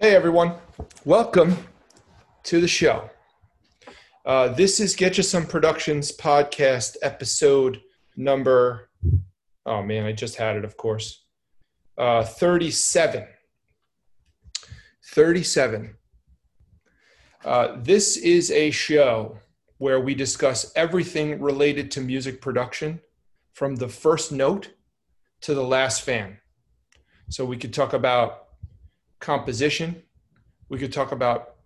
Hey everyone, welcome to the show. Uh, this is Getcha Some Productions podcast episode number, oh man, I just had it, of course, uh, 37. 37. Uh, this is a show where we discuss everything related to music production from the first note to the last fan. So we could talk about composition. We could talk about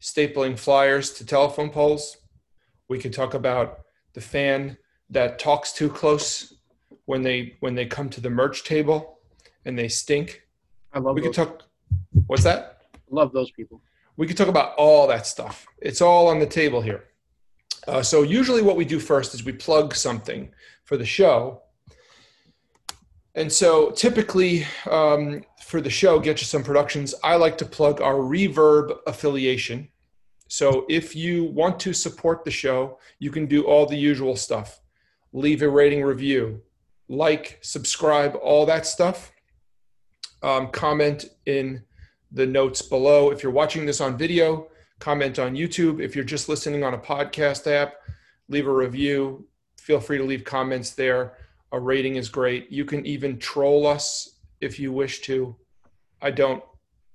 stapling flyers to telephone poles. We could talk about the fan that talks too close when they when they come to the merch table and they stink. I love. We those. could talk. What's that? Love those people. We could talk about all that stuff. It's all on the table here. Uh, so usually, what we do first is we plug something for the show. And so, typically, um, for the show, Getcha Some Productions, I like to plug our Reverb affiliation. So, if you want to support the show, you can do all the usual stuff leave a rating review, like, subscribe, all that stuff. Um, comment in the notes below. If you're watching this on video, comment on YouTube. If you're just listening on a podcast app, leave a review. Feel free to leave comments there. A rating is great. You can even troll us if you wish to. I don't,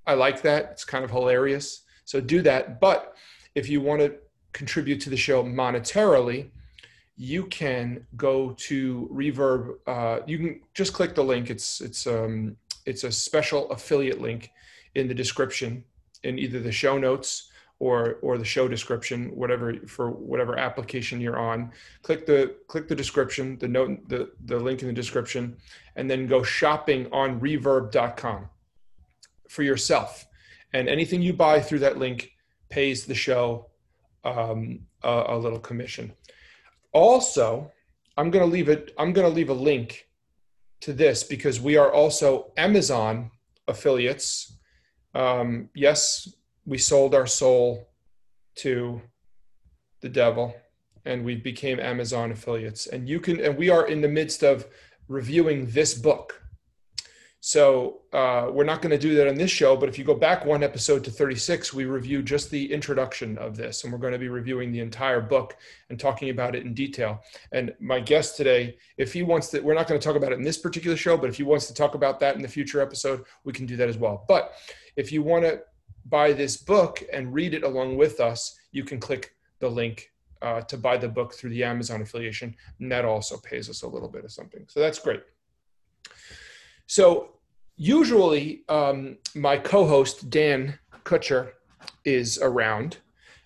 I like that. It's kind of hilarious. So do that. But if you want to contribute to the show monetarily, you can go to Reverb. Uh, you can just click the link. It's it's um, it's a special affiliate link in the description in either the show notes or or the show description whatever for whatever application you're on click the click the description the note the the link in the description and then go shopping on reverb.com for yourself. And anything you buy through that link pays the show um, a, a little commission. Also i'm going to leave it i'm going to leave a link to this because we are also amazon affiliates. Um, yes we sold our soul to the devil and we became amazon affiliates. And you can and we are in the midst of reviewing this book so uh, we're not going to do that on this show but if you go back one episode to 36 we review just the introduction of this and we're going to be reviewing the entire book and talking about it in detail and my guest today if he wants to we're not going to talk about it in this particular show but if he wants to talk about that in the future episode we can do that as well but if you want to buy this book and read it along with us, you can click the link uh, to buy the book through the Amazon affiliation. And that also pays us a little bit of something. So that's great. So usually um, my co-host, Dan Kutcher, is around.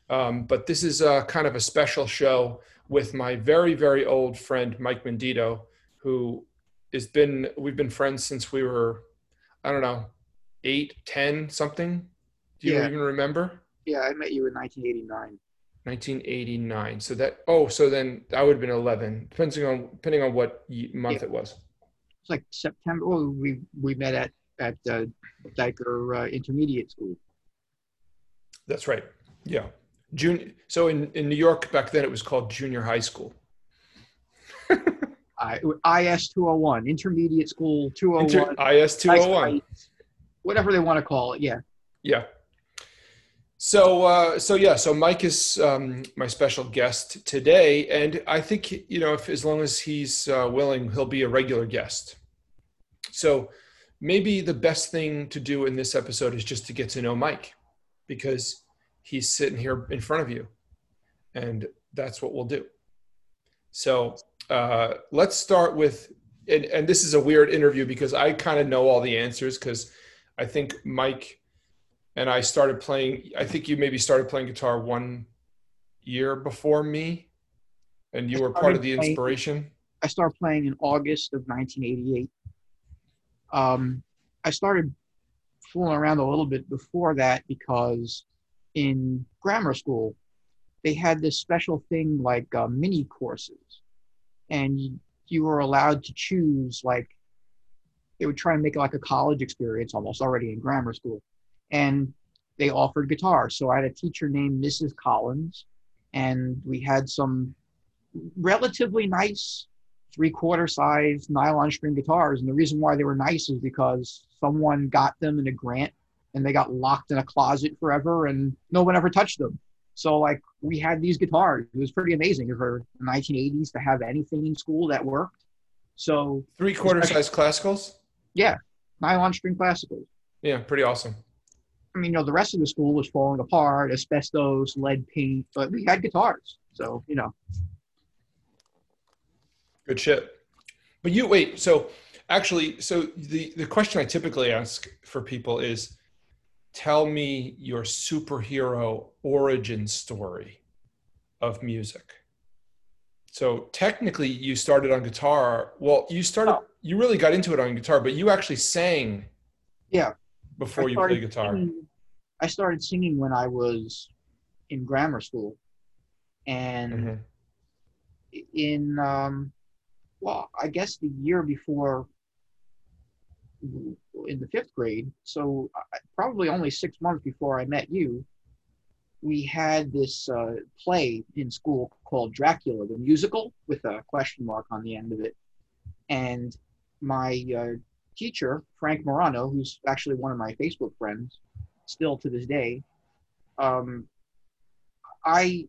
Um, but this is a kind of a special show with my very, very old friend, Mike Menditto, who has been, we've been friends since we were, I don't know, eight, ten, something, do you Yeah. even remember? Yeah, I met you in 1989. 1989. So that oh, so then I would have been 11, depending on depending on what month Yeah. it was. Like September. Oh, we we met at at uh, Dyker uh, Intermediate School. That's right. Yeah, June. So in in New York back then it was called junior high school. I IS 201, Intermediate School two hundred one, IS two hundred one, Whatever they want to call it. Yeah. Yeah. So uh, so yeah. So Mike is um, my special guest today, and I think you know if as long as he's uh, willing, he'll be a regular guest. So maybe the best thing to do in this episode is just to get to know Mike, because he's sitting here in front of you, and that's what we'll do. So uh, let's start with, and, and this is a weird interview because I kind of know all the answers because I think Mike and I started playing. I think you maybe started playing guitar one year before me, and you were part of the playing- inspiration. I started playing in August of 1988. Um, I started fooling around a little bit before that because in grammar school, they had this special thing like uh, mini courses, and you, you were allowed to choose like they would try and make it like a college experience almost already in grammar school, and they offered guitar. So I had a teacher named Mrs. Collins, and we had some relatively nice three quarter size nylon string guitars. And the reason why they were nice is because someone got them in a grant and they got locked in a closet forever, and no one ever touched them. So like we had these guitars. It was pretty amazing for the 1980s to have anything in school that worked. So Three quarter size classicals? yeah, nylon string classicals. Yeah, pretty awesome. I mean, you know, the rest of the school was falling apart, asbestos, lead paint, but we had guitars. So, you know, Good shit. But you wait, so actually, so the the question I typically ask for people is tell me your superhero origin story of music. So technically you started on guitar. Well, you started Oh. you really got into it on guitar, but you actually sang Yeah. before I you played guitar. singing- I started singing when I was in grammar school. And Mhm. in, um, well, I guess the year before, in the fifth grade, so probably only six months before I met you, we had this uh, play in school called Dracula, the musical, with a question mark on the end of it. And my uh, teacher, Frank Morano, who's actually one of my Facebook friends, still to this day, um, I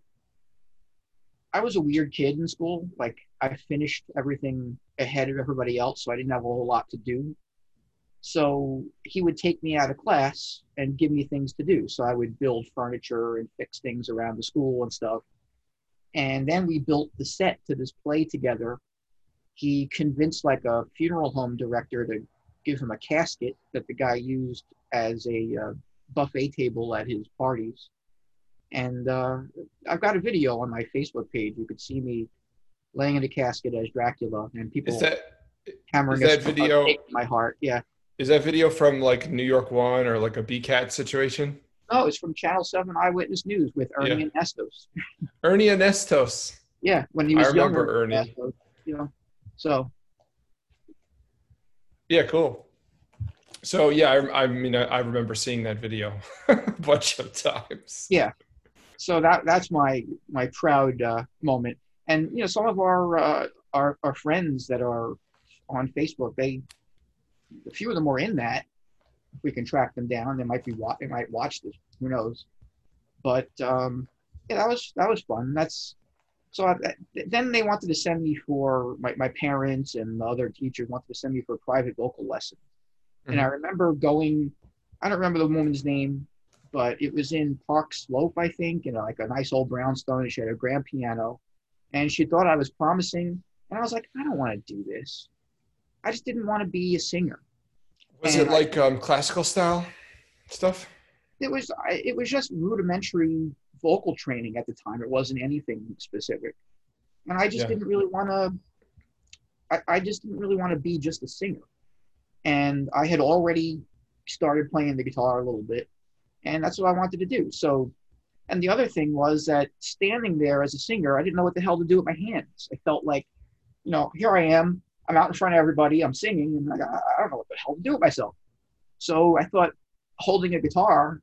I was a weird kid in school. Like I finished everything ahead of everybody else, so I didn't have a whole lot to do. So he would take me out of class and give me things to do. So I would build furniture and fix things around the school and stuff. And then we built the set to this play together. He convinced like a funeral home director to give him a casket that the guy used as a uh, buffet table at his parties. And uh, I've got a video on my Facebook page. You could see me laying in a casket as Dracula, and people Is that hammering is that video- my heart. Yeah. is that video from like New York One or like a BCAT situation? No, it's from Channel Seven Eyewitness News with Ernie Yeah. Anastos. Ernie Anastos. Yeah, when he I was remember younger. Ernie. Estos, you know, so Yeah, cool. So yeah, I, I mean, I, I remember seeing that video a bunch of times. Yeah. so that that's my my proud uh, moment. And you know, some of our uh, our our friends that are on Facebook, they a few of them are in that. We can track them down. They might be wa- they might watch this. Who knows? But um, yeah, that was that was fun. That's so. I, then they wanted to send me for my, my parents and the other teachers wanted to send me for a private vocal lessons. And I remember going. I don't remember the woman's name, but it was in Park Slope, I think, in like a nice old brownstone. And she had a grand piano, and she thought I was promising. And I was like, I don't want to do this. I just didn't want to be a singer. Was And it like um, classical style stuff? It was it was just rudimentary vocal training at the time. It wasn't anything specific, and I just Yeah. didn't really want to. I, I just didn't really want to be just a singer, and I had already started playing the guitar a little bit, and that's what I wanted to do. So, and the other thing was that standing there as a singer, I didn't know what the hell to do with my hands. I felt like, you know, here I am. I'm out in front of everybody. I'm singing, and I, I don't know what the hell to do with myself. So I thought holding a guitar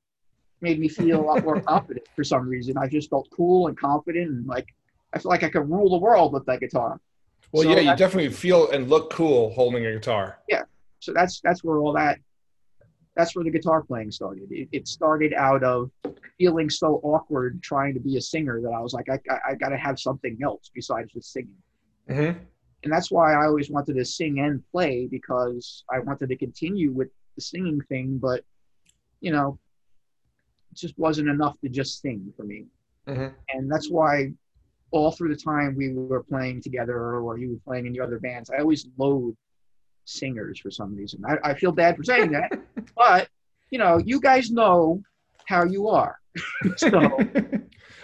made me feel a lot more confident for some reason. I just felt cool and confident, and like I feel like I could rule the world with that guitar. Well, So yeah, you definitely feel and look cool holding a guitar. Yeah, so that's that's where all that that's where the guitar playing started. It, it started out of feeling so awkward trying to be a singer that I was like, I, I, I got to have something else besides just singing. hmm and that's why I always wanted to sing and play because I wanted to continue with the singing thing, but you know, it just wasn't enough to just sing for me. hmm And that's why all through the time we were playing together or you were playing in your other bands, I always loathe singers for some reason. I, I feel bad for saying that, but you know, you guys know how you are. so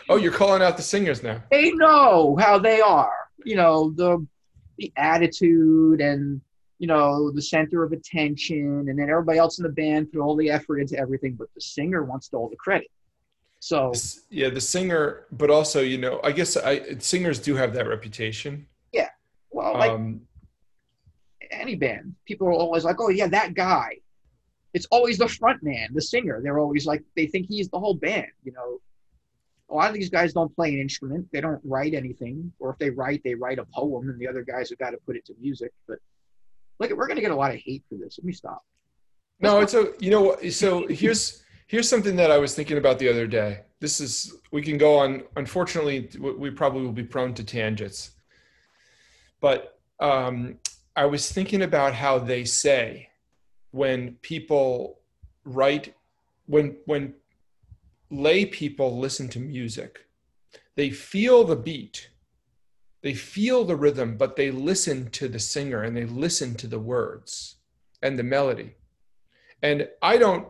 oh, you're calling out the singers now. they know how they are. You know, the the attitude and you know the center of attention, and then everybody else in the band put all the effort into everything, but the singer wants all the credit. So Yeah, the singer, but also, you know, I guess I singers do have that reputation. Yeah, well, like Um, any band, people are always like, "Oh yeah, that guy." It's always the front man, the singer. They're always like they think he's the whole band. You know, a lot of these guys don't play an instrument. They don't write anything, or if they write, they write a poem, and the other guys have got to put it to music. But look, we're gonna get a lot of hate for this. Let me stop. No, it's a you know. So here's here's something that I was thinking about the other day. This is we can go on. Unfortunately, we probably will be prone to tangents. But um, I was thinking about how they say when people write when when lay people listen to music, they feel the beat, they feel the rhythm, but they listen to the singer and they listen to the words and the melody. And I don't,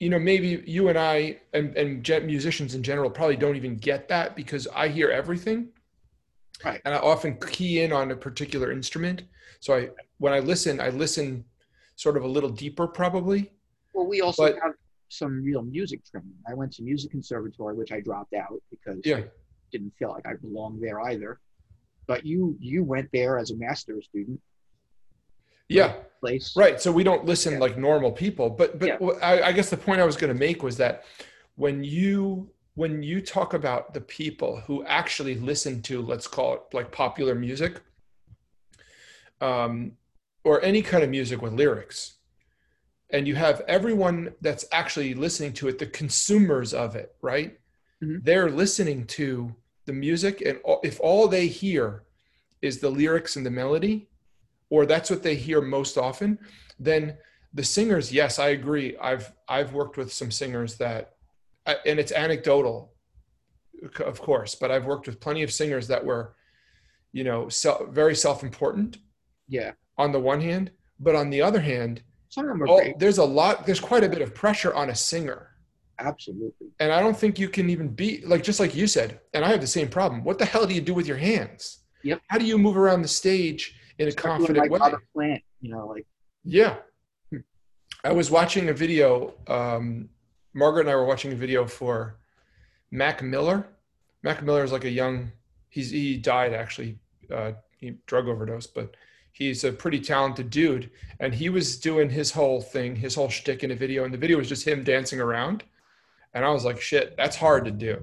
you know, maybe you and I and, and musicians in general probably don't even get that because I hear everything. Right. And I often key in on a particular instrument. So I, when I listen, I listen sort of a little deeper probably. Well, we also But- have some real music training. I went to music conservatory, which I dropped out because Yeah. I didn't feel like I belonged there either. But you you went there as a master's student Yeah. place. Right. So we don't listen Yeah. like normal people. But but Yeah. I, I guess the point I was going to make was that when you when you talk about the people who actually listen to let's call it like popular music, um, or any kind of music with lyrics, and you have everyone that's actually listening to it, the consumers of it, right? Mhm. They're listening to the music, and if all they hear is the lyrics and the melody, or that's what they hear most often, then the singers, yes, I agree. I've I've worked with some singers that, and it's anecdotal, of course, but I've worked with plenty of singers that were, you know, self, very self-important Yeah. on the one hand, but on the other hand, Some of them are all, there's a lot, there's quite a bit of pressure on a singer. Absolutely. And I don't think you can even be like just like you said, and I have the same problem. What the hell do you do with your hands? Yep. How do you move around the stage in a doing confident like way? Robert Plant, you know, like Yeah. I was watching a video. Um, Margaret and I were watching a video for Mac Miller. Mac Miller is like a young, he's, he died actually, uh, he drug overdose, but he's a pretty talented dude. And he was doing his whole thing, his whole shtick in a video. And the video was just him dancing around. And I was like, shit, that's hard to do.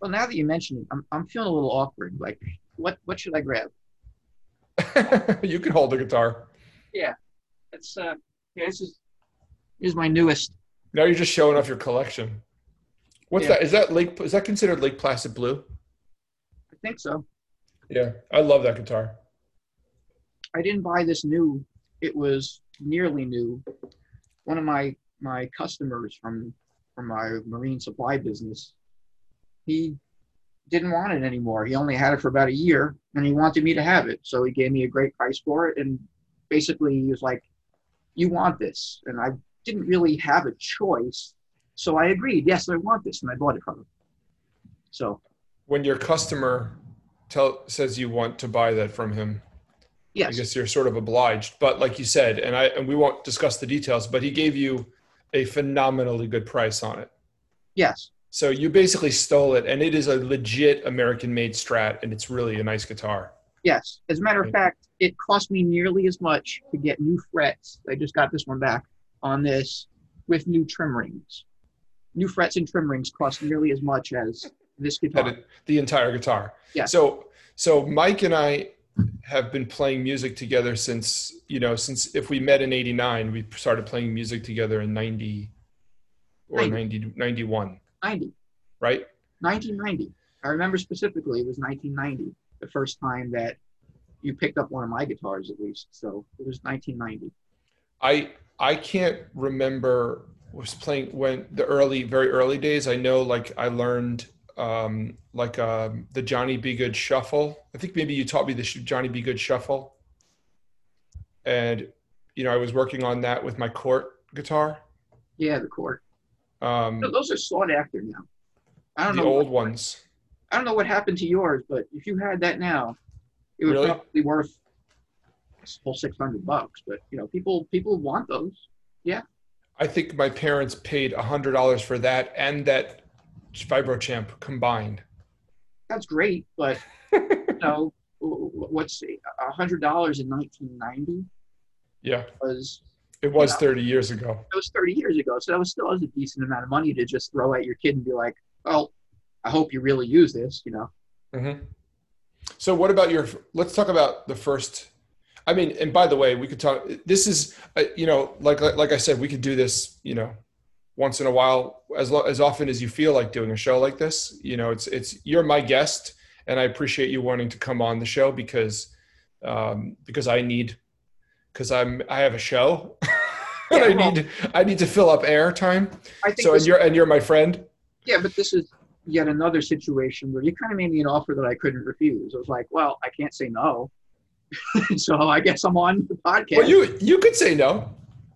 well now that you mention it, I'm I'm feeling a little awkward. Like what what should I grab? you can hold the guitar. Yeah. It's uh yeah, this is here's my newest. Now you're just showing off your collection. What's Yeah. that? Is that Lake? Is that considered Lake Placid Blue? I think so. Yeah, I love that guitar. I didn't buy this new. It was nearly new. One of my my customers from from my marine supply business, he didn't want it anymore. He only had it for about a year, and he wanted me to have it. So he gave me a great price for it, and basically he was like, "You want this?" And I didn't really have a choice, so I agreed. Yes, I want this, and I bought it from him. So When your customer tell says you want to buy that from him, I guess you're sort of obliged. But like you said, and I and we won't discuss the details, but he gave you a phenomenally good price on it. yes, So you basically stole it, and it is a legit American-made Strat, and it's really a nice guitar. Yes. As a matter of fact, it cost me nearly as much to get new frets. I just got this one back on this with new trim rings. New frets and trim rings cost nearly as much as this guitar. the entire guitar. Yeah. So so Mike and I have been playing music together since you know since if we met in 89 we started playing music together in 90 or 90, 91 90, right 1990. I remember specifically it was 1990, the first time that you picked up one of my guitars at least. So it was 1990. i i can't remember was playing when the early very early days i know like i learned um like um the johnny b goode shuffle i think maybe you taught me the johnny b goode shuffle and you know i was working on that with my Cort guitar Yeah, the Cort. um No, Those are sought after now. I don't the know. The old ones I don't know what happened to yours, but if you had that now, it would Really? probably be worth six hundred bucks. But you know, people people want those. Yeah. I think my parents paid a hundred dollars for that and that Vibrochamp combined. That's great, but you know, what's a hundred dollars in nineteen ninety Yeah, was it was Yeah. thirty years ago. It was thirty years ago. So that was still was a decent amount of money to just throw at your kid and be like, "Well, I hope you really use this." You know, hmm So, what about your? Let's talk about the first. I mean, and by the way, we could talk. This is, uh, you know, like, like like I said, we could do this, you know, once in a while, as lo- as often as you feel like doing a show like this. You know, it's it's you're my guest, and I appreciate you wanting to come on the show because um, because I need because I'm I have a show. and Yeah, I well- need I need to fill up air time. I think So this- and you're and you're my friend. yeah, but this is yet another situation where you kind of made me an offer that I couldn't refuse. I was like, well, I can't say no. so I guess I'm on the podcast. Well, you you could say no.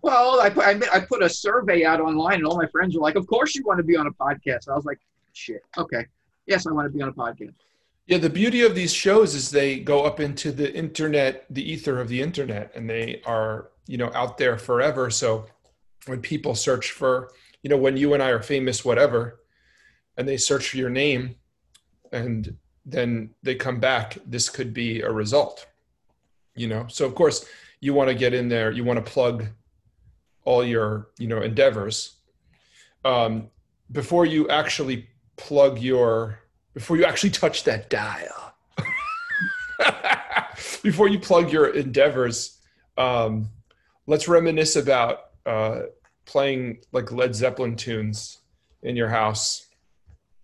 Well, I put, I, put a survey out online, and all my friends were like, "Of course you want to be on a podcast." I was like, "Shit, okay, yes, I want to be on a podcast." Yeah, the beauty of these shows is they go up into the internet, the ether of the internet, and they are, you know, out there forever. So when people search for, you know, when you and I are famous, whatever, and they search for your name and then they come back, this could be a result, you know? So, of course, you want to get in there, you want to plug all your, you know, endeavors. Um, before you actually plug your before you actually touch that dial before you plug your endeavors um, let's reminisce about uh, playing like led zeppelin tunes in your house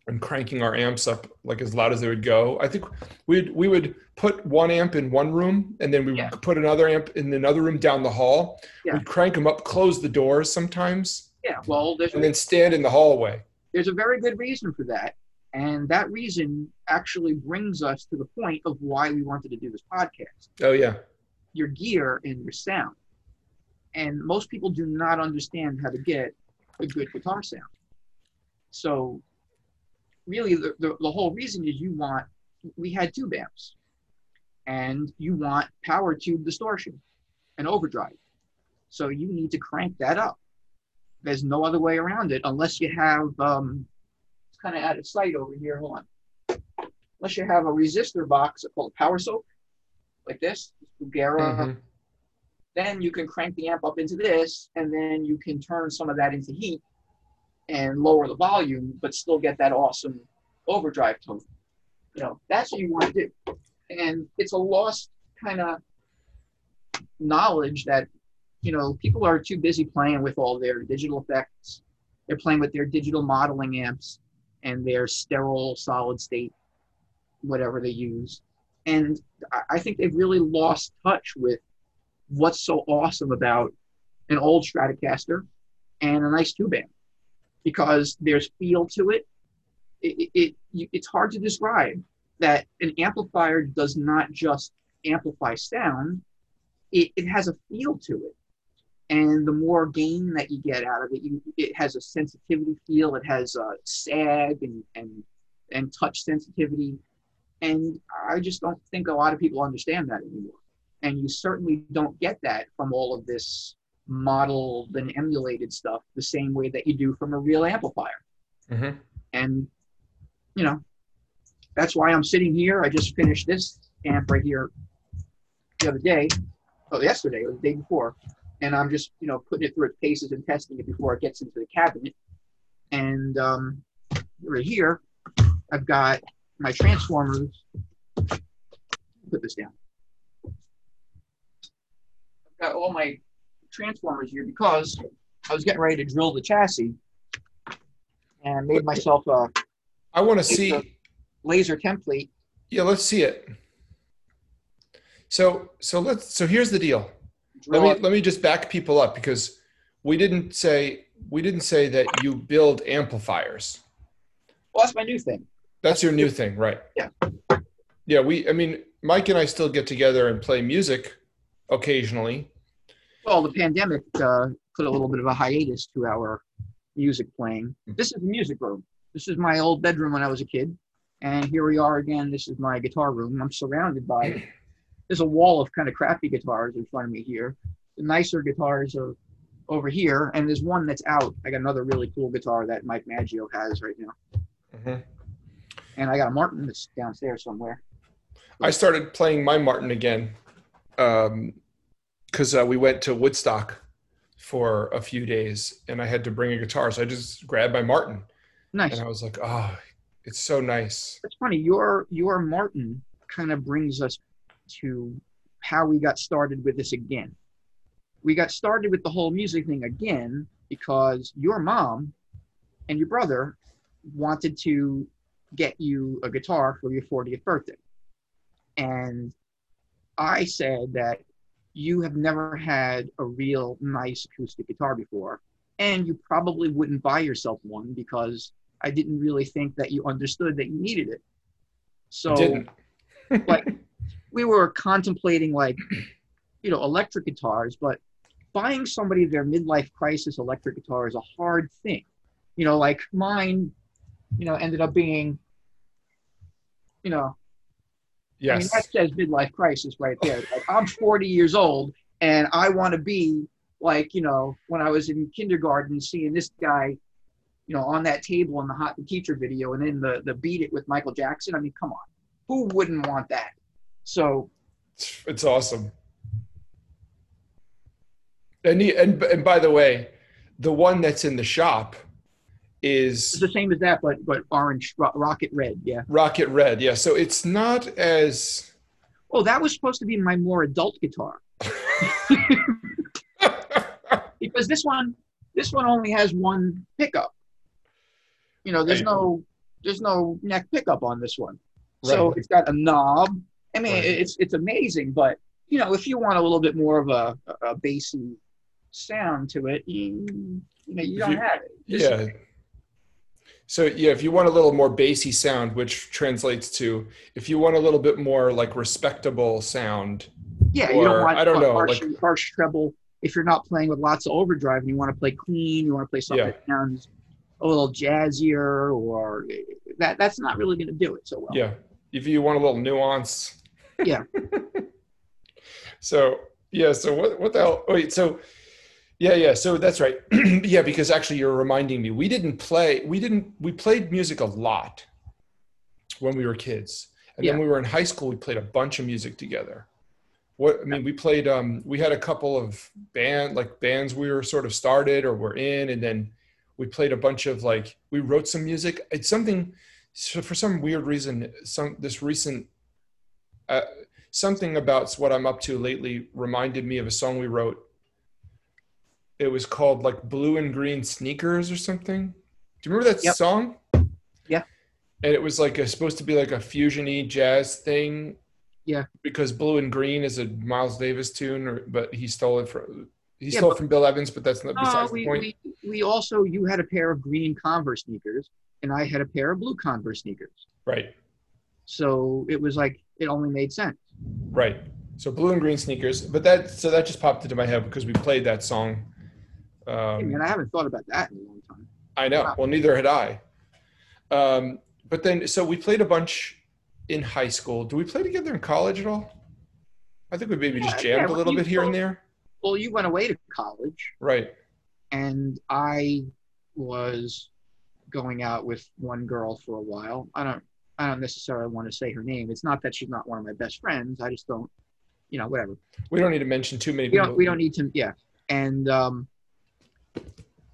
and cranking our amps up like as loud as they would go i think we'd we would put one amp in one room and then we Yeah. would put another amp in another room down the hall Yeah. we'd crank them up close the doors sometimes Yeah, well, there's and then stand in the hallway there's a very good reason for that, and that reason actually brings us to the point of why we wanted to do this podcast. oh yeah Your gear and your sound, and most people do not understand how to get a good guitar sound. So, really, the, the, the whole reason is you want we had two amps, and you want power tube distortion and overdrive. So you need to crank that up. There's no other way around it unless you have um, it's kind of out of sight over here. Hold on. Unless you have a resistor box called power soak, like this, Bugera. Mhm. Then you can crank the amp up into this, and then you can turn some of that into heat and lower the volume, but still get that awesome overdrive tone. You know, that's what you want to do. And it's a lost kind of knowledge that, you know, people are too busy playing with all their digital effects. They're playing with their digital modeling amps and their sterile solid state, whatever they use. And I- think they've really lost touch with what's so awesome about an old Stratocaster and a nice tube amp because there's feel to it. It, it, it it's hard to describe that an amplifier does not just amplify sound; it, it has a feel to it. And the more gain that you get out of it, you, it has a sensitivity feel. It has a sag and and and touch sensitivity. And I just don't think a lot of people understand that anymore. And you certainly don't get that from all of this modeled and emulated stuff the same way that you do from a real amplifier. Mhm. And, you know, that's why I'm sitting here. I just finished this amp right here the other day, oh, yesterday or the day before. And I'm just, you know, putting it through its paces and testing it before it gets into the cabinet. And um, right here, I've got my transformers. Put this down. I've got all my transformers here because I was getting ready to drill the chassis and made myself a i want to see. laser template. yeah let's see it. So so let's so here's the deal. Drill let me let me just back people up because we didn't say we didn't say that you build amplifiers. Well, that's my new thing. that's your new thing right. Yeah. yeah we i mean mike and i still get together and play music occasionally Well, the pandemic uh, put a little bit of a hiatus to our music playing. This is the music room. This is my old bedroom when I was a kid, and here we are again. This is my guitar room. I'm surrounded by. There's a wall of kind of crappy guitars in front of me here. The nicer guitars are over here, and there's one that's out. I got another really cool guitar that Mike Maggio has right now, Mhm. and I got a Martin that's downstairs somewhere. i started playing my martin again because uh, we went to woodstock for a few days and i had to bring a guitar so i just grabbed my martin Nice. and i was like oh it's so nice It's funny. Your your Martin kind of brings us to how we got started with this again. We got started with the whole music thing again because your mom and your brother wanted to get you a guitar for your 40th birthday. And I said that you have never had a real nice acoustic guitar before, and you probably wouldn't buy yourself one because I didn't really think that you understood that you needed it. So, like, we were contemplating like, you know, electric guitars, but buying somebody their midlife crisis electric guitar is a hard thing. You know, like mine, you know, ended up being, you know, I mean, that says midlife crisis right there. Like, I'm 40 years old and I want to be like, you know, when I was in kindergarten seeing this guy, you know, on that table in the Hot the Teacher video and then the, the Beat It with Michael Jackson. I mean, come on. Who wouldn't want that? So, It's awesome. And, he, and and by the way, the one that's in the shop it's is the same as that, but but orange, ro- rocket red. Yeah. rocket red. Yeah, so it's not as Oh, that was supposed to be my more adult guitar because this one, this one only has one pickup. You know, there's Right. no, there's no neck pickup on this one. So it's got a knob. I mean, Right. it's it's amazing, but you know, if you want a little bit more of a a bassy sound to it, you, you know, you don't you- have it. This- yeah. So yeah, if you want a little more bassy sound, which translates to if you want a little bit more like respectable sound, Yeah, you don't want I don't know, harsh, like- harsh treble. If you're not playing with lots of overdrive and you want to play clean, you want to play something Yeah. that sounds a little jazzier, or that that's not really going to do it so well. yeah. If you want a little nuance. Yeah. so yeah, so what what the hell? Wait, so yeah, yeah, so that's right. yeah, because actually you're reminding me, we didn't play, we didn't, we played music a lot when we were kids, and then we were in high school. We played a bunch of music together. What I mean, we played. Um, we had a couple of band like bands we were sort of started or were in, and then we played a bunch of like we wrote some music. It's something so for some weird reason. Some this recent uh, something about what I'm up to lately reminded me of a song we wrote. It was called like Blue and Green Sneakers or something. Do you remember that Yep. song? Yeah. And it was like a, supposed to be like a fusiony jazz thing. Yeah. Because Blue and Green is a Miles Davis tune, or, but he stole it from he Yeah, stole it from Bill Evans, but that's not No, besides we, the point. we we also you had a pair of green Converse sneakers, and I had a pair of blue Converse sneakers. right, So it was like it only made sense. right. So Blue and Green Sneakers, but that so that just popped into my head because we played that song. Hey, Um, man, I haven't thought about that in a long time. I know. Well, neither had I. Um, but then, so we played a bunch in high school. Do we play together in college at all? I think we maybe just jammed yeah, a little bit here and there. Well, you went away to college, Right. and I was going out with one girl for a while. I don't I don't necessarily want to say her name. It's not that she's not one of my best friends. I just don't, you know, whatever. We don't need to mention too many We people. don't we don't need to yeah. And um,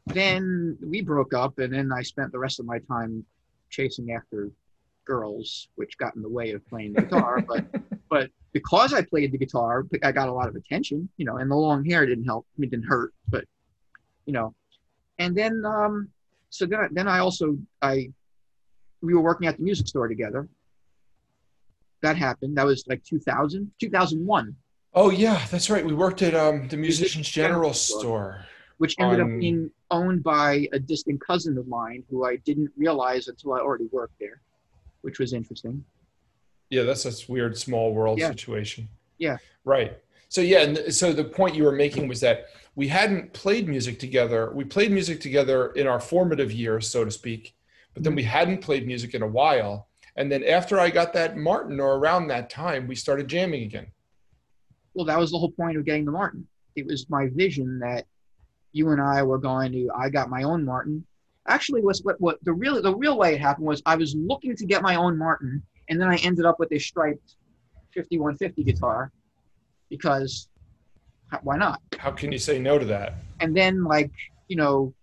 then we broke up, and then I spent the rest of my time chasing after girls, which got in the way of playing the guitar. but but because I played the guitar, I got a lot of attention, you know, and the long hair didn't help. I mean, it didn't hurt, but you know. And then, um, so then, I, then I also I we were working at the music store together. That happened. That was like 2000, 2001, Oh yeah, that's right. We worked at um, the Musicians General store. Which ended On- up being owned by a distant cousin of mine who I didn't realize until I already worked there, which was interesting. Yeah, that's a weird small world Yeah. situation. Yeah. Right. So yeah, and so the point you were making was that we hadn't played music together. We played music together in our formative years, so to speak, but then mm-hmm. we hadn't played music in a while. And then after I got that Martin, or around that time, we started jamming again. Well, that was the whole point of getting the Martin. It was my vision that you and I were going to. I got my own Martin. Actually, was what what the real the real way it happened was I was looking to get my own Martin, and then I ended up with a striped 5150 guitar because why not? How can you say no to that? And then like you know,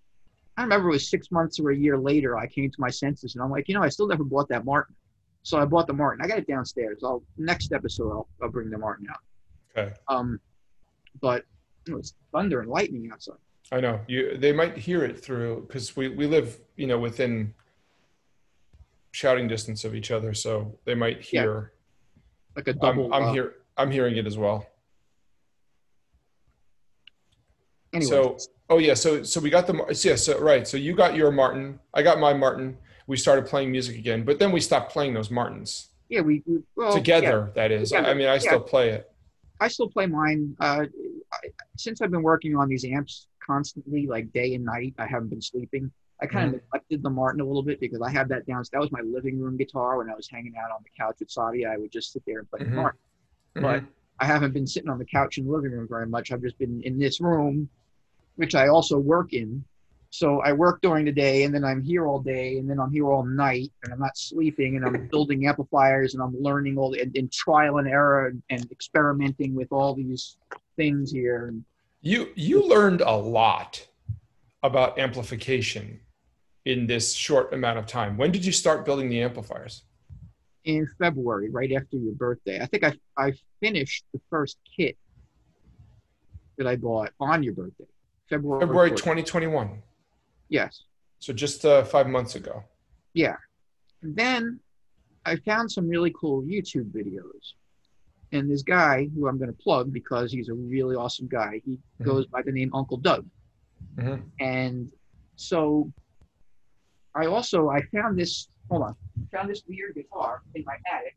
I remember it was six months or a year later I came to my senses, and I'm like, you know, I still never bought that Martin. So I bought the Martin. I got it downstairs. I'll next episode I'll, I'll bring the Martin out. Okay. Um, but it was thunder and lightning outside. I know you. They might hear it through because we we live, you know, within shouting distance of each other, so they might Yeah. hear. Like a I'm, double. I'm uh, here. I'm hearing it as well. Anyway, So, oh yeah, so so we got the yeah, so right. So you got your Martin, I got my Martin. We started playing music again, but then we stopped playing those Martins yeah, we, we well, yeah. together. That is, I- I mean, I still play it. I still play mine. Uh, I, since I've been working on these amps constantly, like day and night, I haven't been sleeping. I kind Mm-hmm. of neglected the Martin a little bit because I have that down. That was my living room guitar when I was hanging out on the couch with Sadia. I would just sit there and play Mhm. the Martin. But I haven't been sitting on the couch in the living room very much. I've just been in this room, which I also work in. So I work during the day and then I'm here all day and then I'm here all night and I'm not sleeping and I'm building amplifiers and I'm learning all the and, and trial and error and, and experimenting with all these things here. You you learned a lot about amplification in this short amount of time. When did you start building the amplifiers? in February, right after your birthday, I think I I finished the first kit that I bought on your birthday, February. February 14th. 2021. Yes. So just uh, five months ago. And then I found some really cool YouTube videos. And this guy who I'm going to plug because he's a really awesome guy, he Mhm. goes by the name Uncle Doug. Mhm. And so I also I found this hold on. I found this weird guitar in my attic,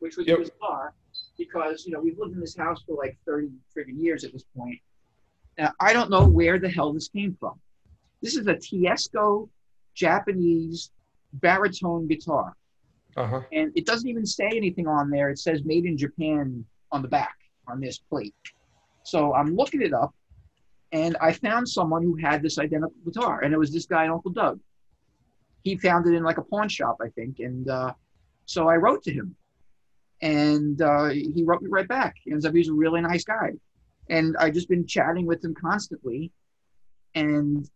which was Yep. bizarre because you know we've lived in this house for like 30 friggin' years at this point. Now I don't know where the hell this came from. This is a Teisco Japanese baritone guitar. Uh huh. And it doesn't even say anything on there. It says made in Japan on the back on this plate. So I'm looking it up and I found someone who had this identical guitar, and it was this guy, Uncle Doug. He found it in like a pawn shop, I think. And uh, so I wrote to him and uh, he wrote me right back. Ends up he's a really nice guy. And I just been chatting with him constantly. And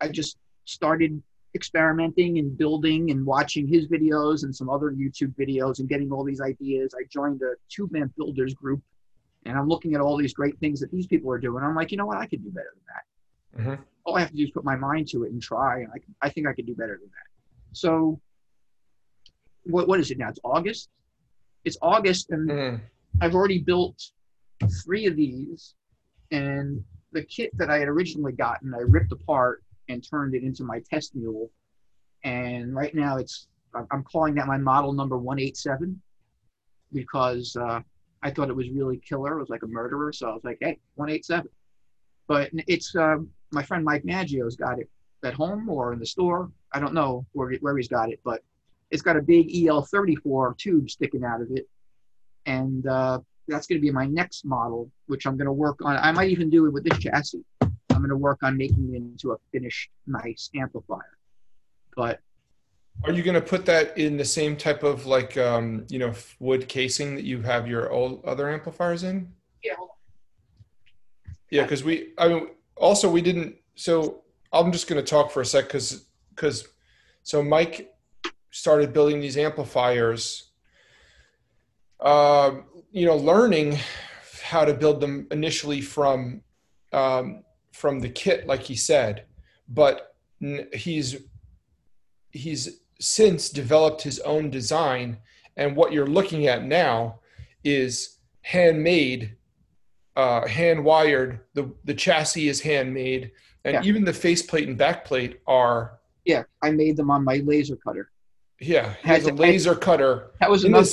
I just started experimenting and building and watching his videos and some other YouTube videos and getting all these ideas. I joined a tube amp builders group and I'm looking at all these great things that these people are doing. I'm like, you know what? I could do better than that. Mhm. All I have to do is put my mind to it and try. And I, I think I could do better than that. So, what, what is it now? It's August. It's August, and Mhm. I've already built three of these, and the kit that I had originally gotten, I ripped apart and turned it into my test mule. And right now, it's I'm- calling that my model number 187 because uh, I thought it was really killer. It was like a murderer, so I was like, hey, 187. But it's um, my friend Mike Maggio's got it at home or in the store. I don't know where where he's got it, but it's got a big EL34 tube sticking out of it, and uh, that's going to be my next model, which I'm going to work on. I might even do it with this chassis. I'm going to work on making it into a finished, nice amplifier. But Are you going to put that in the same type of like um, you know wood casing that you have your old other amplifiers in? yeah. Yeah, because we, I mean, also we didn't. So I'm just going to talk for a sec because, because, so Mike started building these amplifiers. Um, you know, learning how to build them initially from, um, from the kit, like he said, but he's he's since developed his own design, and what you're looking at now is handmade uh, hand wired. The the chassis is handmade, and Yeah. even the faceplate and backplate are. yeah, I made them on my laser cutter. Yeah, he has a laser cutter That was in another.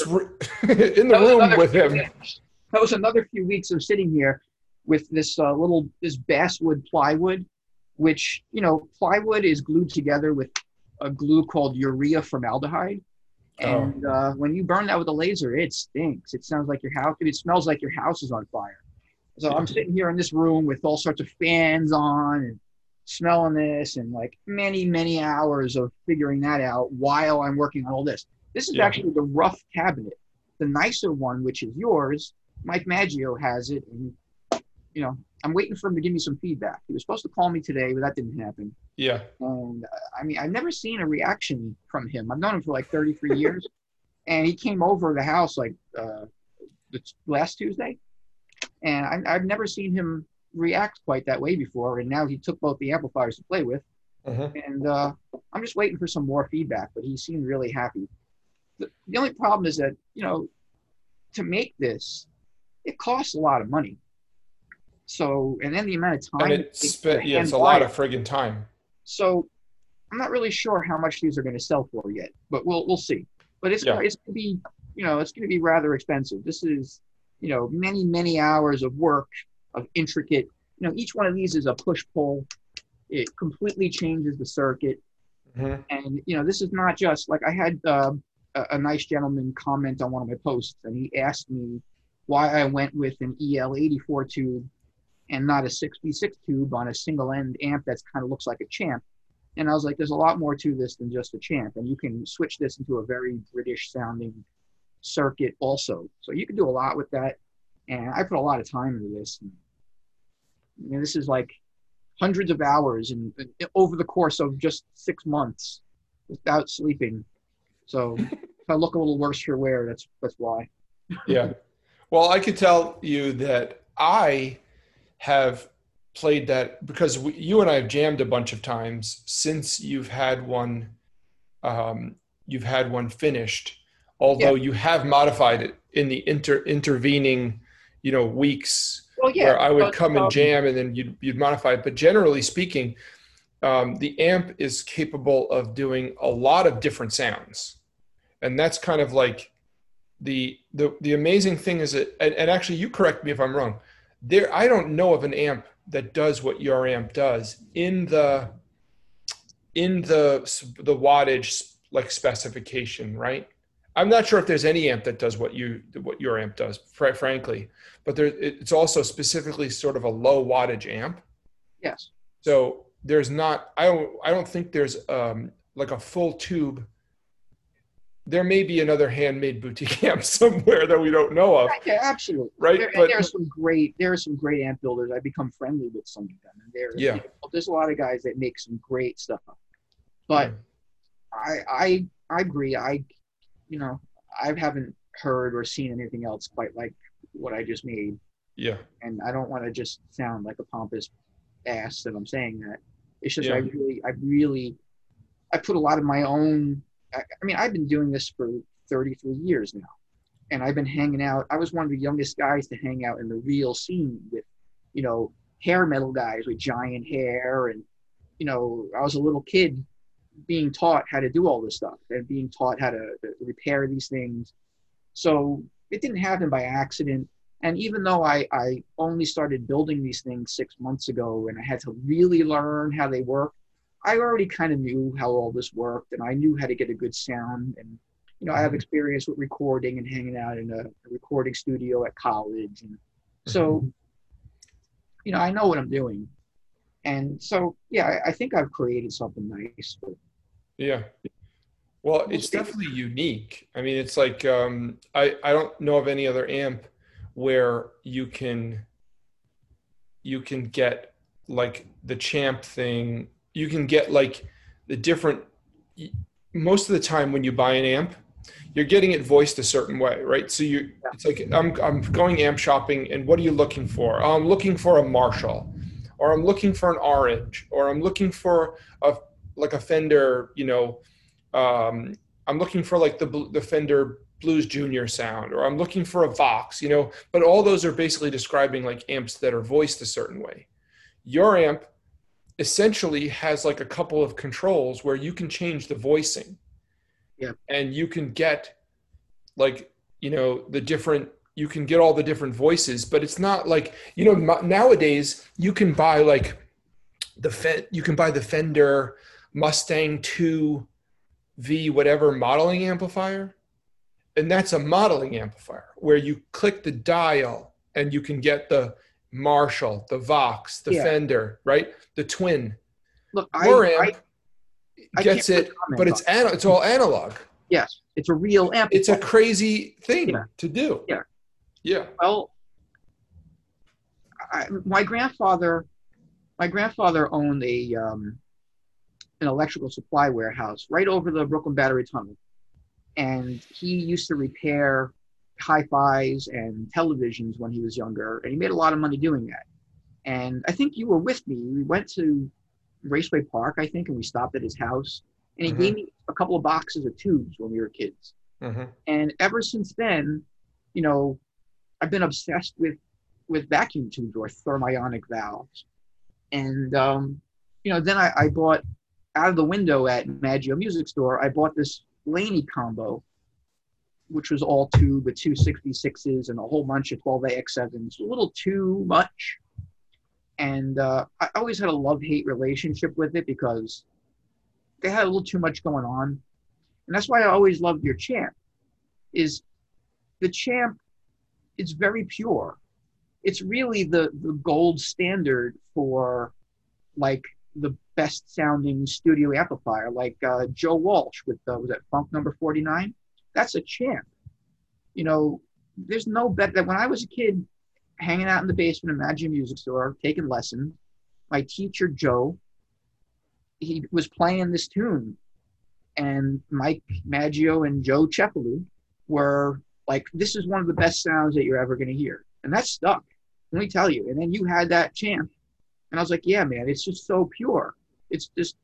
this in the room another with him. That was another few weeks of sitting here with this uh, little this basswood plywood, which you know plywood is glued together with a glue called urea formaldehyde. Oh. And uh, when you burn that with a laser, it stinks. It sounds like your house. It smells like your house is on fire. So I'm sitting here in this room with all sorts of fans on and smelling this, and like many many hours of figuring that out while I'm working on all this. This is Yeah. actually the rough cabinet. The nicer one, which is yours, Mike Maggio has it, and you know I'm waiting for him to give me some feedback. He was supposed to call me today, but that didn't happen. Yeah, And uh, I mean, I've never seen a reaction from him. I've known him for like 33 years, and he came over the house like uh, last Tuesday, and I, I've never seen him react quite that way before. And now he took both the amplifiers to play with, Mhm. and uh, I'm just waiting for some more feedback. But he seemed really happy. The, the only problem is that you know, to make this, it costs a lot of money. So, and then the amount of time And it's yeah, it's a lot of friggin' time. so I'm not really sure how much these are going to sell for yet, but we'll we'll see. But it's Yeah. it's going to be you know it's going to be rather expensive. This is you know many many hours of work of intricate. You know each one of these is a push pull. It completely changes the circuit, Mhm. and you know this is not just like I had uh, a, a nice gentleman comment on one of my posts, and he asked me why I went with an EL84 tube and not a 66 tube on a single end amp that's kind of looks like a champ. And I was like, there's a lot more to this than just a champ. And you can switch this into a very British sounding circuit also. So you can do a lot with that. And I put a lot of time into this. And, you this is like hundreds of hours and and over the course of just six months without sleeping. So if I look a little worse for wear, that's that's why. Yeah. Well, I could tell you that I have played that because we, you and I have jammed a bunch of times since you've had one. Um, you've had one finished, although you have modified it in the inter intervening, you know, weeks Well, yeah. where I would but, come and um, jam and then you'd, you'd modify it. But generally speaking, um, the amp is capable of doing a lot of different sounds. And that's kind of like the, the, the amazing thing is that, and, and actually you correct me if I'm wrong there, I don't know of an amp that does what your amp does in the, in the, the wattage like specification, right? I'm not sure if there's any amp that does what you what your amp does, fr- frankly. But there, it's also specifically sort of a low wattage amp. Yes. So there's not. I don't. I don't think there's um, like a full tube. There may be another handmade boutique amp somewhere that we don't know of, Yeah, absolutely. right? There, But there are some great there are some great amp builders. I become friendly with some of them, and there Yeah. you know, there's a lot of guys that make some great stuff. But mm. I I I agree. I you know I haven't heard or seen anything else quite like what I just made, yeah, and I don't want to just sound like a pompous ass that I'm saying that. It's just I really I really I put a lot of my own. I, mean I've been doing this for 33 years now and I've been hanging out. I was one of the youngest guys to hang out in the real scene with, you know, hair metal guys with giant hair, and you know, I was a little kid being taught how to do all this stuff and being taught how to, to repair these things. So it didn't happen by accident. And even though I, I only started building these things six months ago and I had to really learn how they work, I already kind of knew how all this worked and I knew how to get a good sound. And, you know, I have experience with recording and hanging out in a, a recording studio at college. And so, you know, I know what I'm doing. And so, yeah, I, I think I've created something nice. But Yeah. Well, it's definitely unique. I mean, it's like um, I I don't know of any other amp where you can you can get like the champ thing. You can get like the different. Most of the time, when you buy an amp, you're getting it voiced a certain way, right? So you, it's like I'm I'm going amp shopping, and what are you looking for? Oh, I'm looking for a Marshall, or I'm looking for an Orange, or I'm looking for a like a Fender, you know, um, I'm looking for like the the Fender Blues Junior sound, or I'm looking for a Vox, you know. But all those are basically describing like amps that are voiced a certain way. Your amp essentially has like a couple of controls where you can change the voicing, Yeah. and you can get like you know the different you can get all the different voices but it's not like you know nowadays you can buy like the Fen- you can buy the Fender Mustang 2 V whatever modeling amplifier and that's a modeling amplifier where you click the dial and you can get the Marshall, the Vox, the Yeah. Fender, right? The twin. look, I, Your I, amp I gets it, but it's ana- it's all analog. yes, it's a real amp. It's a crazy thing Yeah. to do. Yeah. Yeah. well, I, my grandfather, my grandfather owned a um, an electrical supply warehouse right over the Brooklyn Battery Tunnel, and he used to repair hi-fis and televisions when he was younger, and he made a lot of money doing that. And I think you were with me. We went to Raceway Park, I think, and we stopped at his house. And he Mhm. gave me a couple of boxes of tubes when we were kids. Mhm. And ever since then, you know, I've been obsessed with with vacuum tubes or thermionic valves. And um, you know, then I, I bought out of the window at Maggio Music Store. I bought this Laney combo, which was all tube with two 66s and a whole bunch of 12AX7s. A little too much. And uh, I always had a love hate relationship with it because they had a little too much going on. And that's why I always loved your champ. Is the champ is very pure. It's really the the gold standard for like the best sounding studio amplifier, like uh, Joe Walsh with was that Funk Number Forty Nine. That's a champ. You know, there's no better. That when I was a kid, hanging out in the basement of Maggio Music Store, taking lessons, my teacher Joe, he was playing this tune, and Mike Maggio and Joe Cefalu were like, "This is one of the best sounds that you're ever going to hear," and that stuck. Let me tell you. And then you had that champ, and I was like, "Yeah, man, it's just so pure. It's just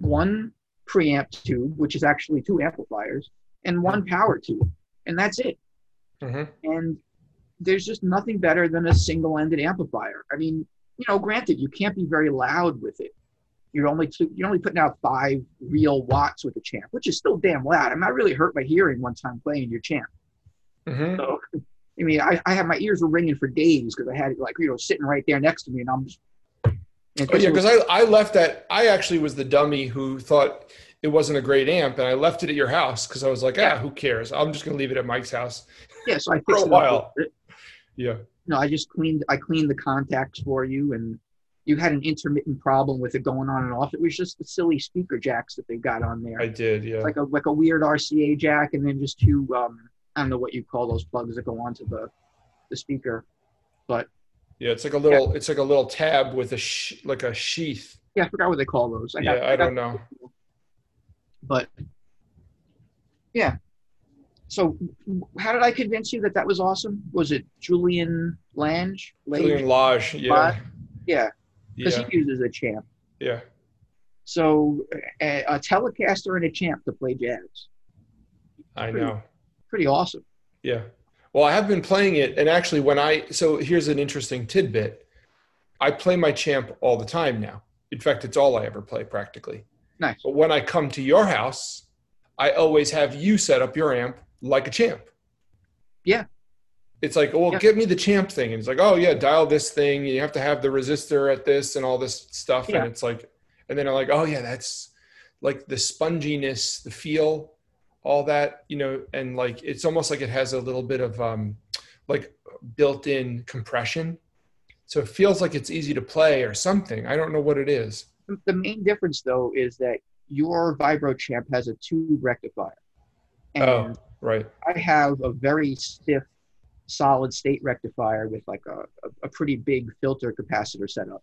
one preamp tube, which is actually two amplifiers, and one power tube, and that's it." Mhm. and there's just nothing better than a single-ended amplifier. I mean, you know, granted, you can't be very loud with it. You're only two, you're only putting out five real watts with the champ, which is still damn loud. I'm not really hurt my hearing one time playing your champ. Mhm. So, I mean, I, I had my ears were ringing for days because I had it like you know sitting right there next to me, and I'm just. and Oh yeah, because I, I left that. I actually was the dummy who thought it wasn't a great amp, and I left it at your house because I was like, ah, Yeah. who cares? I'm just gonna leave it at Mike's house. yeah, so I for a while. Yeah. No, I just cleaned. I cleaned the contacts for you, and you had an intermittent problem with it going on and off. It was just the silly speaker jacks that they got on there. I did. Yeah. like a like a weird RCA jack, and then just two um, I don't know what you call those plugs that go onto the the speaker. But yeah. It's like a little. It's like a little tab with a sh- like a sheath. yeah, I forgot what they call those. I yeah. got- I got- don't know. But yeah. So how did I convince you that that was awesome? Was it Julian Lange? Julian Lage. Yeah. Lage? Yeah, because Yeah. he uses a champ. Yeah. So a, a Telecaster and a champ to play jazz. I know. Pretty awesome. Yeah. Well, I have been playing it, and actually, when I so here's an interesting tidbit. I play my champ all the time now. In fact, it's all I ever play practically. Nice. But when I come to your house, I always have you set up your amp like a champ. Yeah. It's like, well, Yeah. give me the champ thing. And it's like, oh yeah, dial this thing. You have to have the resistor at this and all this stuff. Yeah. And it's like, and then I'm like, oh yeah, that's like the sponginess, the feel, all that, you know, and like it's almost like it has a little bit of um like built-in compression. So it feels like it's easy to play or something. I don't know what it is. The main difference though is that your Vibro champ has a tube rectifier. Oh, and Oh, right. I have a very stiff solid state rectifier with like a, a, pretty big filter capacitor setup.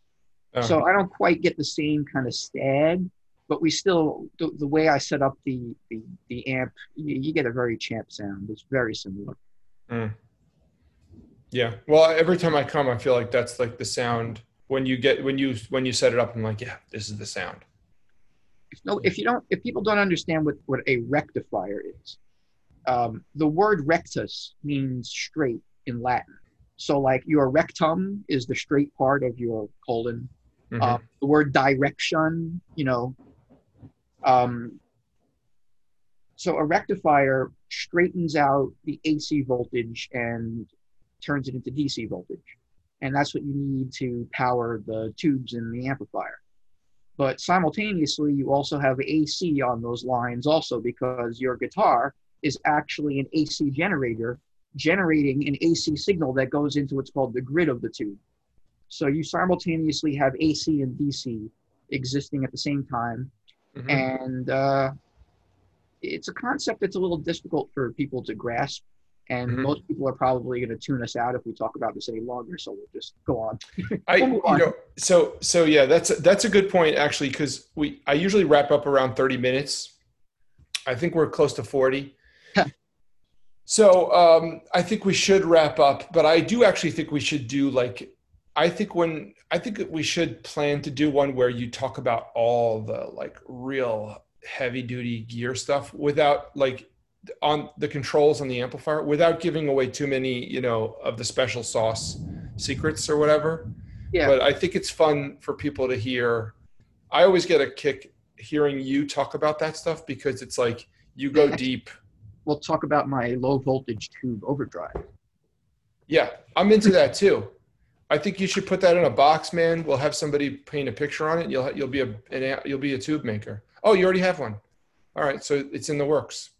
Oh. So I don't quite get the same kind of sag, but we still the, the way I set up the the, the amp, you, you get a very champ sound. It's very similar. Hmm. Yeah. Well, every time I come, I feel like that's like the sound when you get when you when you set it up. I'm like, yeah, this is the sound. If no, if you don't, if people don't understand what what a rectifier is, um, the word rectus means straight in Latin. So like your rectum is the straight part of your colon. Mhm. Uh, the word direction, you know. Um, so a rectifier straightens out the AC voltage and turns it into DC voltage. And that's what you need to power the tubes in the amplifier. But simultaneously, you also have AC on those lines, also because your guitar is actually an AC generator generating an AC signal that goes into what's called the grid of the tube. So you simultaneously have AC and DC existing at the same time. Mhm. And uh, it's a concept that's a little difficult for people to grasp. And Mhm. most people are probably going to tune us out if we talk about this any longer. So we'll just go on. I you know so so yeah that's a, that's a good point actually because we I usually wrap up around 30 minutes. I think we're close to 40. So um, I think we should wrap up, but I do actually think we should do like I think when I think we should plan to do one where you talk about all the like real heavy duty gear stuff without like on the controls on the amplifier without giving away too many, you know, of the special sauce secrets or whatever. Yeah. But I think it's fun for people to hear. I always get a kick hearing you talk about that stuff because it's like you go Yeah. deep. We'll talk about my low voltage tube overdrive. Yeah, I'm into that too. I think you should put that in a box, man. We'll have somebody paint a picture on it. You'll you'll be a an, you'll be a tube maker. Oh, you already have one. All right, so it's in the works.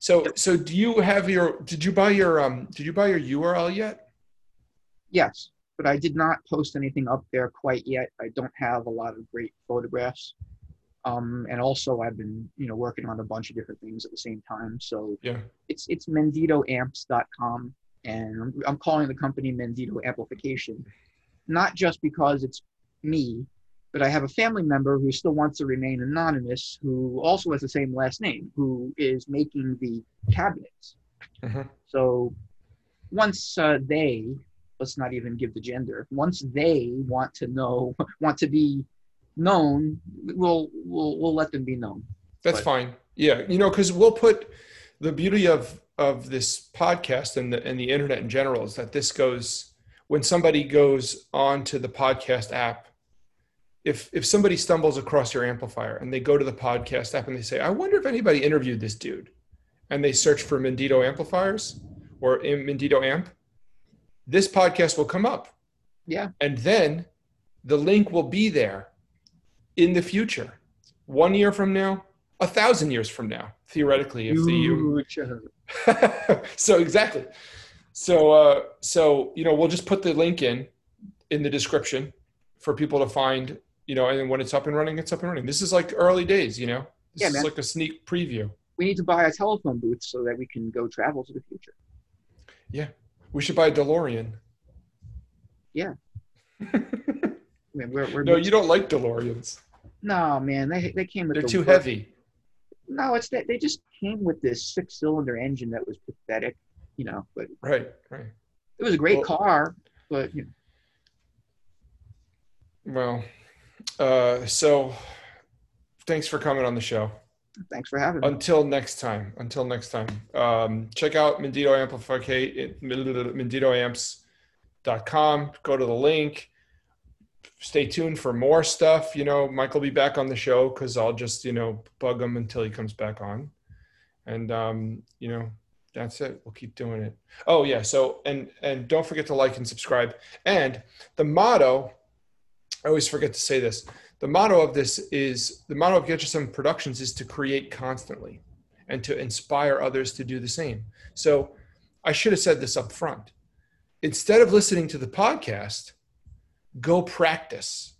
So so do you have your did you buy your um did you buy your URL yet? Yes, but I did not post anything up there quite yet. I don't have a lot of great photographs. Um, and also I've been, you know, working on a bunch of different things at the same time. So Yeah. it's it's mendittoamps.com and I'm, I'm calling the company Menditto Amplification, not just because it's me, but I have a family member who still wants to remain anonymous, who also has the same last name, who is making the cabinets. Mhm. So once uh, they, let's not even give the gender, once they want to know, want to be known, we'll we'll we'll let them be known. That's But- fine. Yeah, you know, because we'll put the beauty of of this podcast and the and the internet in general is that this goes when somebody goes onto the podcast app. If if somebody stumbles across your amplifier and they go to the podcast app and they say, "I wonder if anybody interviewed this dude," and they search for Menditto amplifiers or Menditto amp, this podcast will come up, Yeah, and then the link will be there in the future, one year from now, a thousand years from now, theoretically, if the you uh, so exactly. So uh, so you know we'll just put the link in in the description for people to find. You know, and when it's up and running, it's up and running. This is like early days. You know, this Yeah, is man. like a sneak preview. we need to buy a telephone booth so that we can go travel to the future. Yeah, we should buy a DeLorean. I mean, we're, we're No, you don't like DeLoreans. no, man, they they came with They're the too worst- heavy. No, it's that they just came with this six-cylinder engine that was pathetic, you know. But Right, right. it was a great Well- car, but you know, Well, uh, so thanks for coming on the show. thanks for having me. Until next time. Until next time. Um, check out Menditto Amplification, MendittoAmps.com. Go to the link. Stay tuned for more stuff. You know, Mike will be back on the show because I'll just, you know, bug him until he comes back on. And um, you know, that's it. We'll keep doing it. Oh yeah. So and and don't forget to like and subscribe. And the motto, I always forget to say this the motto of this is the motto of Get Some Productions is to create constantly and to inspire others to do the same. So I should have said this up front. Instead of listening to the podcast, go practice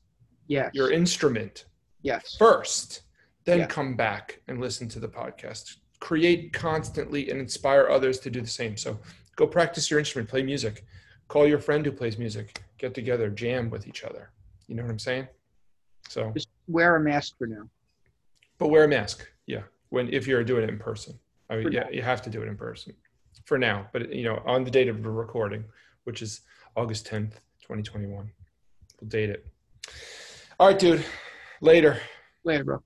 yes, your instrument yes, first, then Yeah. come back and listen to the podcast. Create constantly and inspire others to do the same. So go practice your instrument, play music, call your friend who plays music, get together, jam with each other. You know what I'm saying? So just wear a mask for now. But wear a mask. Yeah. When if you're doing it in person. I mean, For yeah, now. you have to do it in person for now. But you know, on the date of the recording, which is August 10th, 2021. We'll date it. All right, dude. Later. Later, bro.